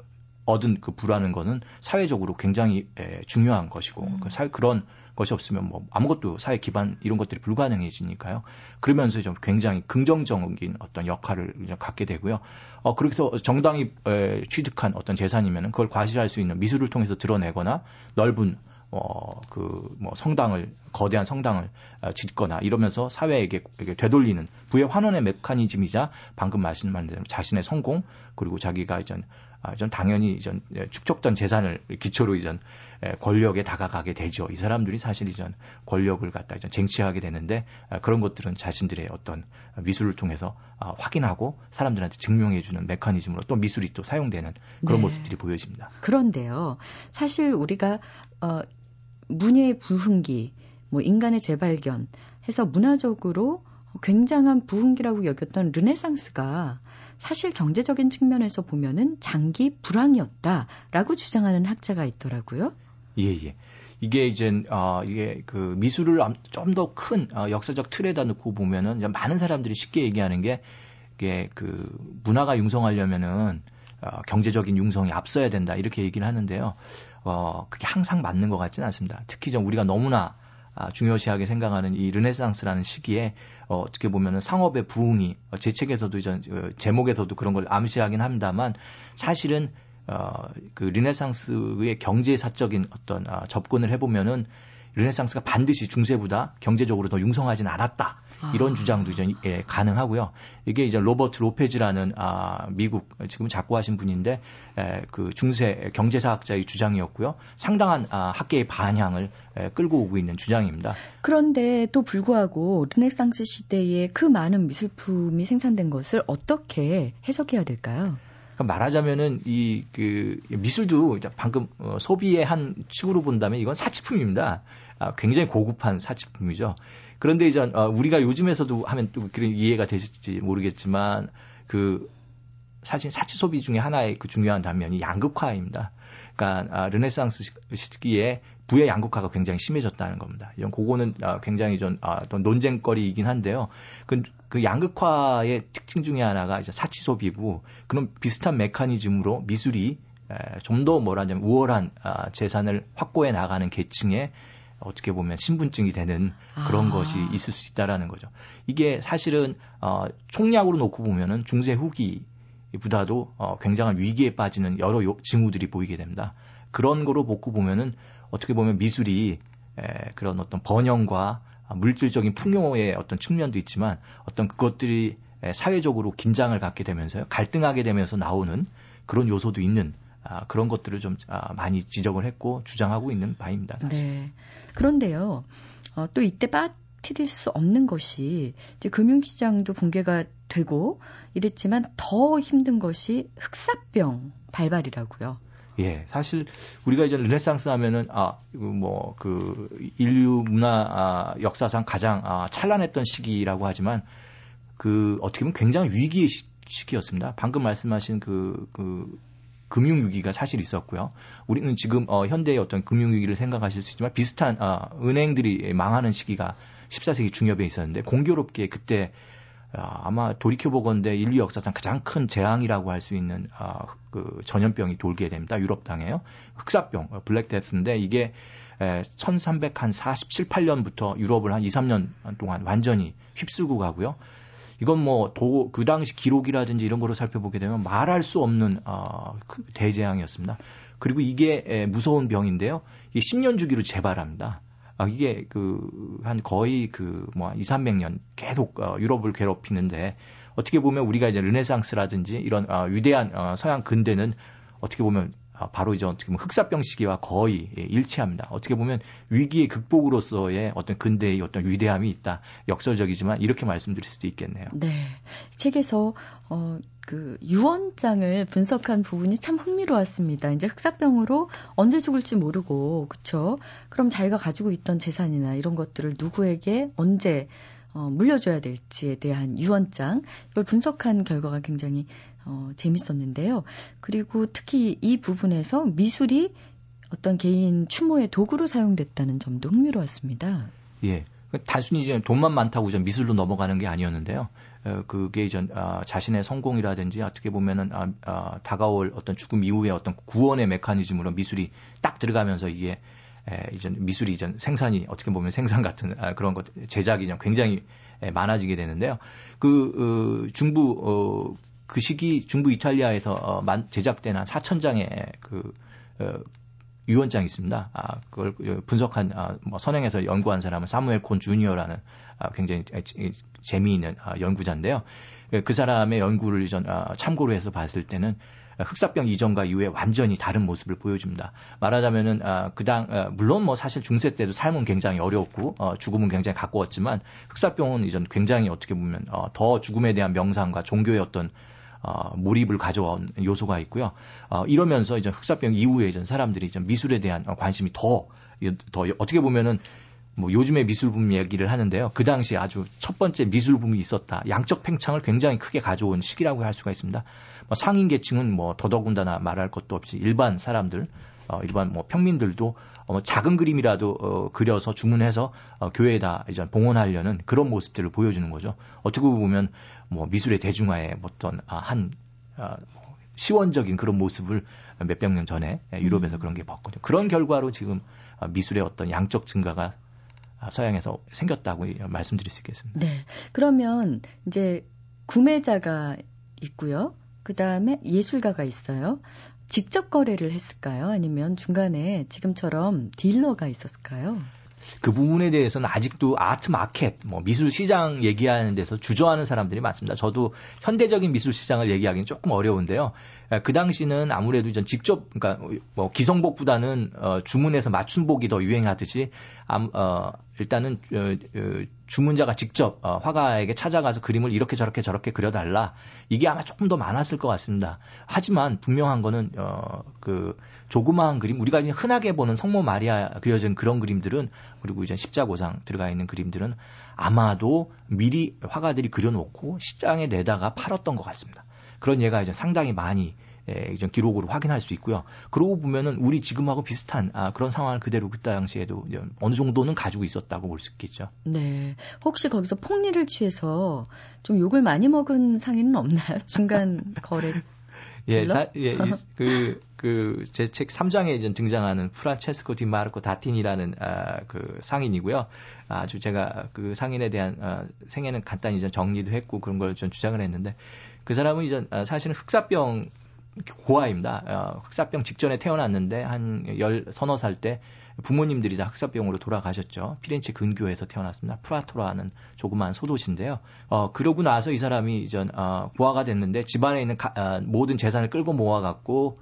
D: 얻은 그 부라는 거는 사회적으로 굉장히 에, 중요한 것이고 음. 그 사회 그런 것이 없으면 뭐 아무것도 사회 기반 이런 것들이 불가능해지니까요. 그러면서 좀 굉장히 긍정적인 어떤 역할을 갖게 되고요. 어 그렇게서 정당이 에, 취득한 어떤 재산이면 그걸 과시할 수 있는 미술을 통해서 드러내거나 넓은 어, 그, 뭐, 성당을, 거대한 성당을 어, 짓거나 이러면서 사회에게 되돌리는 부의 환원의 메커니즘이자 방금 말씀한 대로 자신의 성공, 그리고 자기가 이전, 아, 전 당연히 이전 예, 축적된 재산을 기초로 이전 예, 권력에 다가가게 되죠. 이 사람들이 사실 이전 권력을 갖다 이전 쟁취하게 되는데 아, 그런 것들은 자신들의 어떤 미술을 통해서 아, 확인하고 사람들한테 증명해주는 메커니즘으로 또 미술이 또 사용되는 그런 네. 모습들이 보여집니다.
A: 그런데요, 사실 우리가 어, 문예의 부흥기, 뭐 인간의 재발견 해서 문화적으로 굉장한 부흥기라고 여겼던 르네상스가 사실 경제적인 측면에서 보면은 장기 불황이었다라고 주장하는 학자가 있더라고요.
D: 예, 예. 이게 이제 어 이게 그 미술을 좀 더 큰 어, 역사적 틀에다 놓고 보면은 많은 사람들이 쉽게 얘기하는 게 이게 그 문화가 융성하려면은 어, 경제적인 융성이 앞서야 된다 이렇게 얘기를 하는데요. 어, 그게 항상 맞는 것 같지는 않습니다. 특히 좀 우리가 너무나 아, 중요시하게 생각하는 이 르네상스라는 시기에 어, 어떻게 보면은 상업의 부흥이 어, 제 책에서도 이전 어, 제목에서도 그런 걸 암시하긴 합니다만 사실은 어, 그 르네상스의 경제사적인 어떤 어, 접근을 해보면은 르네상스가 반드시 중세보다 경제적으로 더 융성하진 않았다. 이런 아. 주장도 이제 예, 가능하고요. 이게 이제 로버트 로페즈라는 아, 미국 지금 작고하신 분인데 에, 그 중세 경제사학자의 주장이었고요. 상당한 아, 학계의 반향을 에, 끌고 오고 있는 주장입니다.
A: 그럼에도 불구하고 르네상스 시대에 그 많은 미술품이 생산된 것을 어떻게 해석해야 될까요?
D: 그러니까 말하자면은 이 그 미술도 방금 어, 소비의 한 축으로 본다면 이건 사치품입니다. 아, 굉장히 고급한 사치품이죠. 그런데 이제 어, 우리가 요즘에서도 하면 또 그런 이해가 되실지 모르겠지만 그 사실 사치 소비 중에 하나의 그 중요한 단면이 양극화입니다. 그러니까 아, 르네상스 시기에 부의 양극화가 굉장히 심해졌다는 겁니다. 이런 그거는 아, 굉장히 좀 아, 논쟁거리이긴 한데요. 그, 그 양극화의 특징 중에 하나가 이제 사치 소비고 그런 비슷한 메커니즘으로 미술이 좀 더 뭐라냐면 우월한 아, 재산을 확보해 나가는 계층에 어떻게 보면 신분증이 되는 그런 아. 것이 있을 수 있다라는 거죠. 이게 사실은 어, 총량으로 놓고 보면은 중세 후기보다도 어, 굉장한 위기에 빠지는 여러 요, 징후들이 보이게 됩니다. 그런 거로 놓고 보면은 어떻게 보면 미술이 에, 그런 어떤 번영과 물질적인 풍요의 어떤 측면도 있지만 어떤 그것들이 에, 사회적으로 긴장을 갖게 되면서요 갈등하게 되면서 나오는 그런 요소도 있는 아, 그런 것들을 좀 아, 많이 지적을 했고 주장하고 있는 바입니다.
A: 사실. 네. 그런데요, 어, 또 이때 빠, 빠뜨릴 수 없는 것이 이제 금융시장도 붕괴가 되고 이랬지만 더 힘든 것이 흑사병 발발이라고요.
D: 예, 사실 우리가 이제 르네상스 하면은 아, 뭐 그 인류 문화 아, 역사상 가장 아, 찬란했던 시기라고 하지만 그 어떻게 보면 굉장히 위기의 시, 기였습니다 방금 말씀하신 그, 그 금융위기가 사실 있었고요. 우리는 지금 어, 현대의 어떤 금융위기를 생각하실 수 있지만 비슷한 어, 은행들이 망하는 시기가 14세기 중엽에 있었는데 공교롭게 그때 어, 아마 돌이켜 보건대 인류 역사상 가장 큰 재앙이라고 할 수 있는 어, 그 전염병이 돌게 됩니다. 유럽 땅에요. 흑사병, 어, 블랙데스인데 이게 에, 1347, 8년부터 유럽을 한 2, 3년 동안 완전히 휩쓸고 가고요. 이건 뭐 그 당시 기록이라든지 이런 거로 살펴보게 되면 말할 수 없는 어, 그 대재앙이었습니다. 그리고 이게 에, 무서운 병인데요. 이게 10년 주기로 재발합니다. 아, 이게 그 한 거의 그 뭐 2, 300년 계속 어, 유럽을 괴롭히는데 어떻게 보면 우리가 이제 르네상스라든지 이런 어, 위대한 어, 서양 근대는 어떻게 보면 아, 바로 이제 어떻게 보면 흑사병 시기와 거의 일치합니다. 어떻게 보면 위기의 극복으로서의 어떤 근대의 어떤 위대함이 있다. 역설적이지만 이렇게 말씀드릴 수도 있겠네요.
A: 네. 책에서 어, 그 유언장을 분석한 부분이 참 흥미로웠습니다. 이제 흑사병으로 언제 죽을지 모르고 그렇죠. 그럼 자기가 가지고 있던 재산이나 이런 것들을 누구에게 언제 어, 물려줘야 될지에 대한 유언장 이걸 분석한 결과가 굉장히 어, 재밌었는데요. 그리고 특히 이 부분에서 미술이 어떤 개인 추모의 도구로 사용됐다는 점도 흥미로웠습니다.
D: 예. 단순히 이제 돈만 많다고 이제 미술로 넘어가는 게 아니었는데요. 어, 그게 이제 아, 자신의 성공이라든지 어떻게 보면은 아, 아, 다가올 어떤 죽음 이후의 어떤 구원의 메커니즘으로 미술이 딱 들어가면서 이게 에, 이제 미술이 이제 생산이 어떻게 보면 생산 같은 아, 그런 것 제작이 좀 굉장히 에, 많아지게 되는데요. 그 어, 중부 어, 그 시기 중부 이탈리아에서 어, 만, 제작된 한 4천 장의 그 어, 유언장이 있습니다. 아, 그걸 분석한 아, 뭐 선행해서 연구한 사람은 사무엘 콘 주니어라는 아, 굉장히 재미있는 아, 연구자인데요. 그 사람의 연구를 전 아, 참고로 해서 봤을 때는 흑사병 이전과 이후에 완전히 다른 모습을 보여줍니다. 말하자면은 아, 그당 아, 물론 뭐 사실 중세 때도 삶은 굉장히 어려웠고 어, 죽음은 굉장히 가까웠지만 흑사병은 이전 굉장히 어떻게 보면 어, 더 죽음에 대한 명상과 종교의 어떤 어, 몰입을 가져온 요소가 있고요. 어, 이러면서 이제 흑사병 이후에 이제 사람들이 이제 미술에 대한 관심이 더, 더 어떻게 보면은 뭐 요즘에 미술붐 얘기를 하는데요. 그 당시 아주 첫 번째 미술붐이 있었다. 양적 팽창을 굉장히 크게 가져온 시기라고 할 수가 있습니다. 뭐 상인 계층은 뭐 더더군다나 말할 것도 없이 일반 사람들, 어, 일반 뭐 평민들도 어, 작은 그림이라도 어, 그려서 주문해서 어, 교회에다 이제 봉헌하려는 그런 모습들을 보여주는 거죠. 어떻게 보면 뭐 미술의 대중화의 어떤 아, 한 아, 시원적인 그런 모습을 몇백 년 전에 유럽에서 그런 게 봤거든요. 그런 결과로 지금 아, 미술의 어떤 양적 증가가 서양에서 생겼다고 말씀드릴 수 있겠습니다.
A: 네. 그러면 이제 구매자가 있고요. 그 다음에 예술가가 있어요. 직접 거래를 했을까요? 아니면 중간에 지금처럼 딜러가 있었을까요?
D: 그 부분에 대해서는 아직도 아트 마켓, 뭐 미술 시장 얘기하는 데서 주저하는 사람들이 많습니다. 저도 현대적인 미술 시장을 얘기하기는 조금 어려운데요. 그 당시는 아무래도 이제 직접 그러니까 뭐 기성복보다는 어, 주문해서 맞춤복이 더 유행하듯이 암, 어, 일단은 어, 어, 주문자가 직접 어, 화가에게 찾아가서 그림을 이렇게 저렇게 저렇게 그려달라 이게 아마 조금 더 많았을 것 같습니다. 하지만 분명한 거는 어, 그 조그마한 그림 우리가 이제 흔하게 보는 성모 마리아 그려진 그런 그림들은 그리고 이제 십자고상 들어가 있는 그림들은 아마도 미리 화가들이 그려놓고 시장에 내다가 팔았던 것 같습니다. 그런 예가 이제 상당히 많이 예, 기록으로 확인할 수 있고요. 그러고 보면은 우리 지금하고 비슷한 아, 그런 상황을 그대로 그때 당시에도 어느 정도는 가지고 있었다고 볼 수 있겠죠.
A: 네. 혹시 거기서 폭리를 취해서 좀 욕을 많이 먹은 상인은 없나요? 중간 거래.
D: 예, 사, 예, 그, 그, 제 책 3장에 이제 등장하는 프란체스코 디 마르코 다틴이라는, 아, 그 상인이고요. 아주 제가 그 상인에 대한, 아, 생애는 간단히 좀 정리도 했고 그런 걸 좀 주장을 했는데, 그 사람은 이제 아, 사실은 흑사병 고아입니다. 어, 흑사병 직전에 태어났는데 한 열 서너 살 때 부모님들이 다 흑사병으로 돌아가셨죠. 피렌체 근교에서 태어났습니다. 프라토라는 조그마한 소도시인데요. 어, 그러고 나서 이 사람이 이전 어, 고아가 됐는데 집안에 있는 가, 어, 모든 재산을 끌고 모아갖고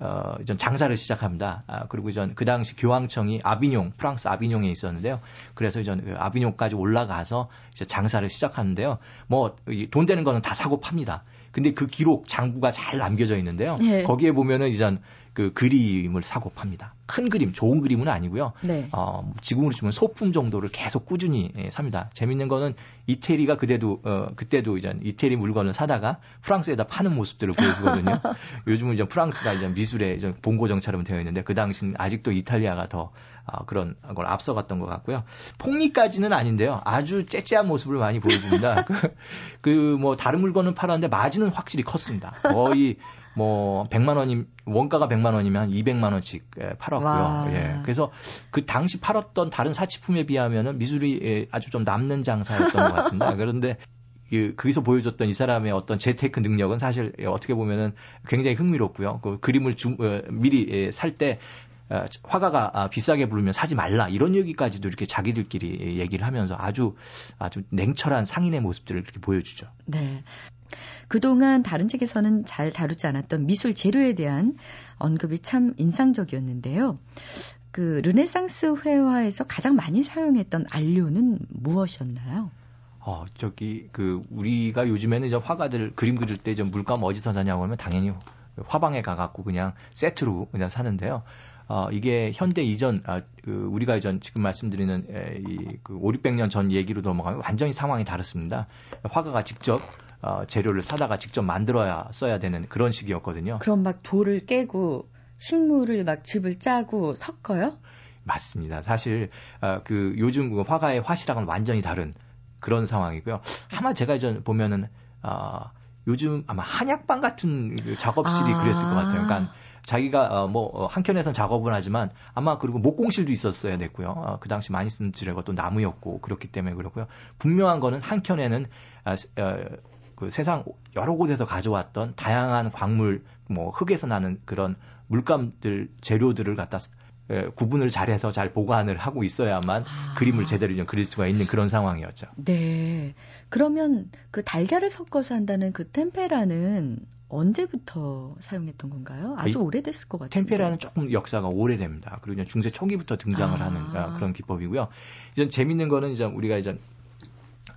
D: 어, 전 장사를 시작합니다. 아, 그리고 전 그 당시 교황청이 아비뇽, 프랑스 아비뇽에 있었는데요. 그래서 전 그 아비뇽까지 올라가서 이제 장사를 시작하는데요. 뭐 돈 되는 거는 다 사고 팝니다. 근데 그 기록 장부가 잘 남겨져 있는데요. 네. 거기에 보면은 이전 그 그림을 사고 팝니다. 큰 그림, 좋은 그림은 아니고요. 네. 어, 지금으로 치면 소품 정도를 계속 꾸준히 예, 삽니다. 재밌는 거는 이태리가 그때도 어, 그때도 이제 이태리 물건을 사다가 프랑스에다 파는 모습들을 보여주거든요. 요즘은 이제 프랑스가 이제 미술의 이제 본고정처럼 되어 있는데 그 당시는 아직도 이탈리아가 더 어, 그런 걸 앞서갔던 것 같고요. 폭리까지는 아닌데요. 아주 째째한 모습을 많이 보여줍니다. 그뭐 다른 물건은 팔았는데 마진은 확실히 컸습니다. 거의 뭐 100만 원이 원가가 100만 원이면 한 200만 원씩 예, 팔았고요. 예. 그래서 그 당시 팔았던 다른 사치품에 비하면은 미술이 예, 아주 좀 남는 장사였던 것 같습니다. 그런데 그, 거기서 보여줬던 이 사람의 어떤 재테크 능력은 사실 어떻게 보면은 굉장히 흥미롭고요. 그 그림을 주, 어, 미리 예, 살때 어, 화가가 아, 비싸게 부르면 사지 말라 이런 얘기까지도 이렇게 자기들끼리 얘기를 하면서 아주 아주 냉철한 상인의 모습들을 이렇게 보여주죠.
A: 네. 그동안 다른 책에서는 잘 다루지 않았던 미술 재료에 대한 언급이 참 인상적이었는데요. 그 르네상스 회화에서 가장 많이 사용했던 안료는 무엇이었나요?
D: 어, 저기 그 우리가 요즘에는 이제 화가들 그림 그릴 때 좀 물감 어디서 사냐고 하면 당연히 화방에 가갖고 그냥 세트로 그냥 사는데요. 어, 이게 현대 이전, 아, 그 우리가 이전 지금 말씀드리는 에, 이 그 5, 600년 전 얘기로 넘어가면 완전히 상황이 다릅니다. 화가가 직접 어, 재료를 사다가 직접 만들어야 써야 되는 그런 식이었거든요.
A: 그럼 막 돌을 깨고 식물을 막 즙을 짜고 섞어요?
D: 맞습니다. 사실 어, 그 요즘 그 화가의 화실랑은 완전히 다른 그런 상황이고요. 아마 제가 이전 보면은 어, 요즘 아마 한약방 같은 그 작업실이 아. 그랬을 것 같아요. 그러니까 자기가 어, 뭐 어, 한켠에선 작업을 하지만 아마 그리고 목공실도 있었어야 됐고요. 어, 그 당시 많이 쓰는 지뢰가 또 나무였고 그렇기 때문에 그렇고요. 분명한 거는 한켠에는 아, 어, 그 세상 여러 곳에서 가져왔던 다양한 광물, 뭐 흙에서 나는 그런 물감들 재료들을 갖다 에, 구분을 잘해서 잘 보관을 하고 있어야만 아. 그림을 제대로 좀 그릴 수가 있는 그런 상황이었죠.
A: 네. 그러면 그 달걀을 섞어서 한다는 그 템페라는 언제부터 사용했던 건가요? 아주 오래됐을 것 같아요.
D: 템페라는 조금 역사가 오래됩니다. 그리고 중세 초기부터 등장을 아. 하는 아, 그런 기법이고요. 이제 재밌는 거는 이제 우리가 이제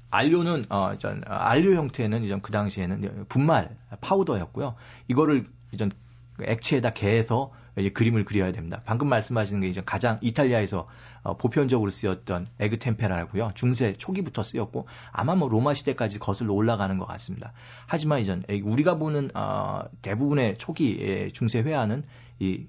D: 안료는 어, 전 안료 형태는 이전 그 당시에는 분말 파우더였고요. 이거를 이전 액체에다 개해서 이제 그림을 그려야 됩니다. 방금 말씀하시는 게 이제 가장 이탈리아에서 어, 보편적으로 쓰였던 에그 템페라고요. 중세 초기부터 쓰였고 아마 뭐 로마 시대까지 거슬러 올라가는 것 같습니다. 하지만 이전 우리가 보는 어, 대부분의 초기 중세 회화는 이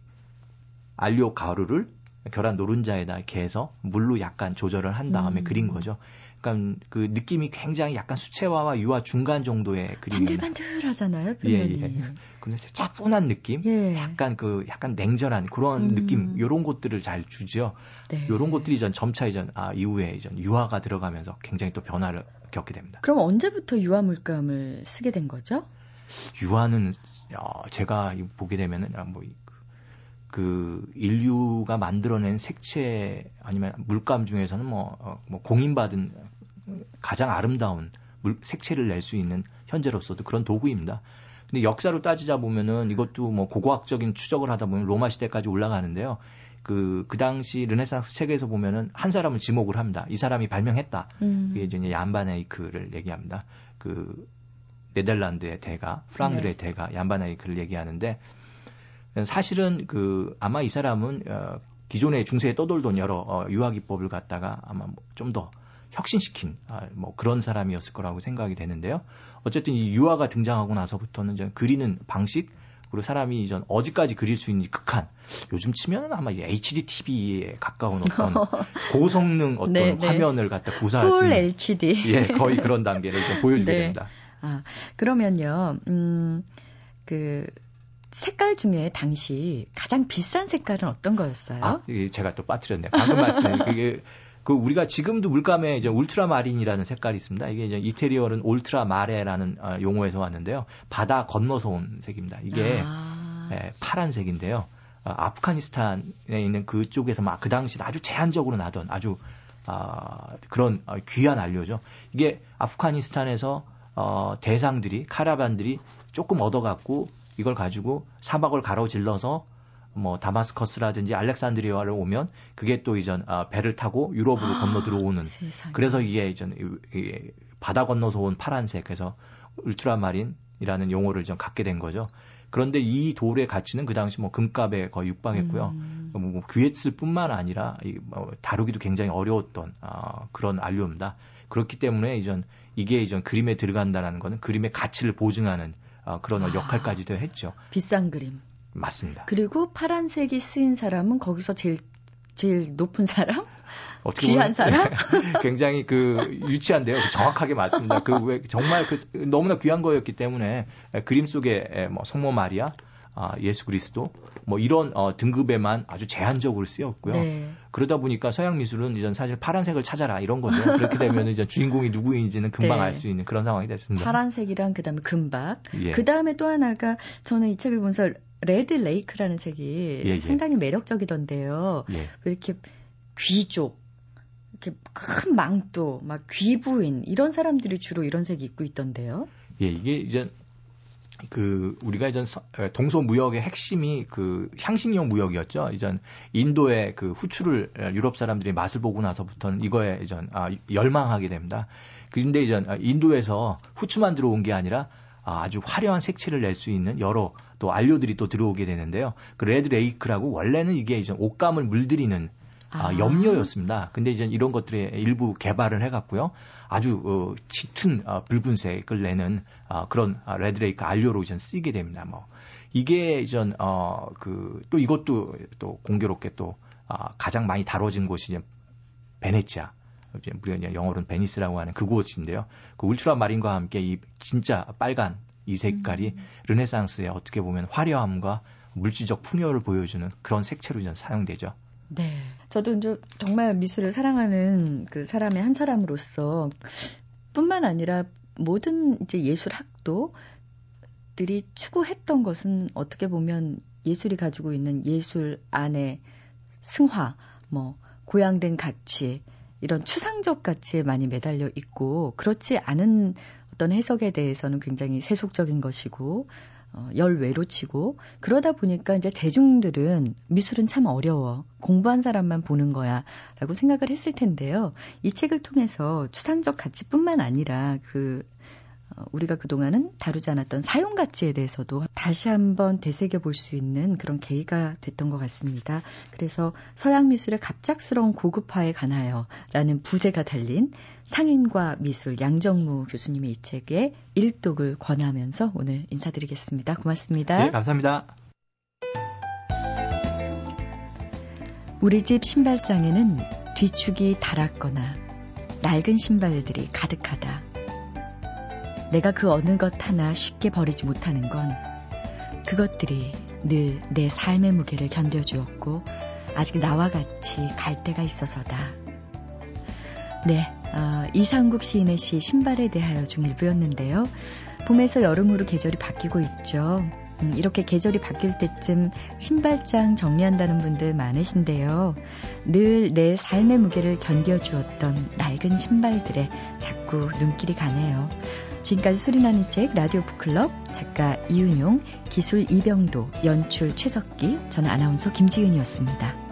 D: 안료 가루를 계란 노른자에다 개해서 물로 약간 조절을 한 다음에 음. 그린 거죠. 약간 그 느낌이 굉장히 약간 수채화와 유화 중간 정도의 그림입니다.
A: 반들반들하잖아요, 표현이. 예, 예.
D: 근데 차분한 느낌, 예. 약간 그 약간 냉정한 그런 음. 느낌, 요런 것들을 잘 주죠. 네. 요런 것들이 전 점차 이전 아 이후에 이전 유화가 들어가면서 굉장히 또 변화를 겪게 됩니다.
A: 그럼 언제부터 유화 물감을 쓰게 된 거죠?
D: 유화는 어, 제가 보게 되면은 아, 뭐 그 인류가 만들어낸 색채 아니면 물감 중에서는 뭐, 어, 뭐 공인받은 가장 아름다운 물, 색채를 낼 수 있는 현재로서도 그런 도구입니다. 근데 역사로 따지자 보면은 이것도 뭐 고고학적인 추적을 하다 보면 로마 시대까지 올라가는데요. 그, 그 당시 르네상스 책에서 보면은 한 사람을 지목을 합니다. 이 사람이 발명했다. 음. 그게 이제 얀바네이크를 얘기합니다. 그, 네덜란드의 대가, 프랑드의 네. 대가, 얀바네이크를 얘기하는데 사실은 그, 아마 이 사람은, 어, 기존의 중세에 떠돌던 여러 어, 유화기법을 갖다가 아마 뭐 좀더 혁신시킨 아, 뭐 그런 사람이었을 거라고 생각이 되는데요. 어쨌든 이 유화가 등장하고 나서부터는 이제 그리는 방식 그리고 사람이 이전 어디까지 그릴 수 있는지 극한 요즘 치면은 아마 HD TV에 가까운 어떤 고성능 어떤 네, 네. 화면을 갖다 구사할 수 있는
A: HD
D: 예 거의 그런 단계를 좀 보여주게 네. 됩니다.
A: 아 그러면요 음그 색깔 중에 당시 가장 비싼 색깔은 어떤 거였어요?
D: 아, 제가 또 빠뜨렸네요. 방금 말씀에 그게 그 우리가 지금도 물감에 이제 울트라마린이라는 색깔이 있습니다. 이게 이제 이태리어는 울트라마레라는 어, 용어에서 왔는데요. 바다 건너서 온 색입니다. 이게 아. 예, 파란색인데요. 어, 아프가니스탄에 있는 그쪽에서 막 그 당시 아주 제한적으로 나던 아주 아, 그런 어, 귀한 안료죠. 이게 아프가니스탄에서 어, 대상들이 카라반들이 조금 얻어갖고 이걸 가지고 사막을 가로질러서 뭐 다마스커스라든지 알렉산드리아를 오면 그게 또 이전 아, 배를 타고 유럽으로 아, 건너 들어오는
A: 세상에.
D: 그래서 이게 이전 바다 건너서 온 파란색 그래서 울트라마린이라는 용어를 좀 갖게 된 거죠. 그런데 이 돌의 가치는 그 당시 뭐 금값에 거의 육박했고요. 음. 뭐, 뭐 귀했을 뿐만 아니라 이, 뭐 다루기도 굉장히 어려웠던 아, 그런 안료입니다. 그렇기 때문에 이전 이게 이전 그림에 들어간다는 거는 그림의 가치를 보증하는 아, 그런 아, 역할까지도 했죠.
A: 비싼 그림.
D: 맞습니다.
A: 그리고 파란색이 쓰인 사람은 거기서 제일 제일 높은 사람? 귀한 사람?
D: 굉장히 그 유치한데요. 정확하게 맞습니다. 그 왜 정말 그 너무나 귀한 거였기 때문에 그림 속에 뭐 성모 마리아, 아, 예수 그리스도 뭐 이런 어, 등급에만 아주 제한적으로 쓰였고요. 네. 그러다 보니까 서양 미술은 이전 사실 파란색을 찾아라 이런 거죠. 그렇게 되면 이제 주인공이 누구인지는 금방 네. 알수 있는 그런 상황이 됐습니다.
A: 파란색이랑 그다음에 금박. 예. 그다음에 또 하나가 저는 이 책을 보면서 레드 레이크라는 책이 예, 예. 상당히 매력적이던데요. 예. 이렇게 귀족, 이렇게 큰 망토, 막 귀부인 이런 사람들이 주로 이런 색이 입고 있던데요.
D: 예, 이게 이제 그 우리가 이제 동서 무역의 핵심이 그 향신료 무역이었죠. 이제 인도의 그 후추를 유럽 사람들이 맛을 보고 나서부터는 이거에 이제 아, 열망하게 됩니다. 그런데 이제 인도에서 후추만 들어온 게 아니라 아, 아주 화려한 색채를 낼 수 있는 여러 또 안료들이 또 들어오게 되는데요. 그 red lake라고 원래는 이게 이제 옷감을 물들이는 아, 아. 염료였습니다. 근데 이제 이런 것들의 일부 개발을 해갖고요. 아주 어, 짙은 어, 붉은색을 내는 어, 그런 아, red lake 안료로 이제 쓰이게 됩니다. 뭐 이게 이제 어 그 또 이것도 또 공교롭게 또 아, 가장 많이 다뤄진 곳이 이제 베네치아. 이제 우리가 영어로는 베니스라고 하는 그곳인데요. 그 울트라마린과 함께 이 진짜 빨간 이 색깔이 음. 르네상스의 어떻게 보면 화려함과 물질적 풍요를 보여주는 그런 색채로 이제 사용되죠.
A: 네. 저도 이제 정말 미술을 사랑하는 그 사람의 한 사람으로서 뿐만 아니라 모든 이제 예술 학도들이 추구했던 것은 어떻게 보면 예술이 가지고 있는 예술 안에 승화, 뭐 고양된 가치, 이런 추상적 가치에 많이 매달려 있고 그렇지 않은 어떤 해석에 대해서는 굉장히 세속적인 것이고 어, 열외로 치고 그러다 보니까 이제 대중들은 미술은 참 어려워 공부한 사람만 보는 거야라고 생각을 했을 텐데요. 이 책을 통해서 추상적 가치뿐만 아니라 그 어, 우리가 그동안은 다루지 않았던 사용 가치에 대해서도 다시 한번 되새겨 볼 수 있는 그런 계기가 됐던 것 같습니다. 그래서 서양 미술의 갑작스러운 고급화에 관하여 라는 부제가 달린 상인과 미술 양정무 교수님의 이 책에 일독을 권하면서 오늘 인사드리겠습니다. 고맙습니다.
D: 네, 감사합니다.
A: 우리 집 신발장에는 뒤축이 닳았거나 낡은 신발들이 가득하다. 내가 그 어느 것 하나 쉽게 버리지 못하는 건 그것들이 늘 내 삶의 무게를 견뎌주었고 아직 나와 같이 갈 때가 있어서다. 네, 어, 이상국 시인의 시 신발에 대하여 중 일부였는데요. 봄에서 여름으로 계절이 바뀌고 있죠. 음, 이렇게 계절이 바뀔 때쯤 신발장 정리한다는 분들 많으신데요. 늘 내 삶의 무게를 견뎌주었던 낡은 신발들에 자꾸 눈길이 가네요. 지금까지 소리나는 책 라디오 북클럽 작가 이윤용, 기술 이병도, 연출 최석기, 저는 아나운서 김지은이었습니다.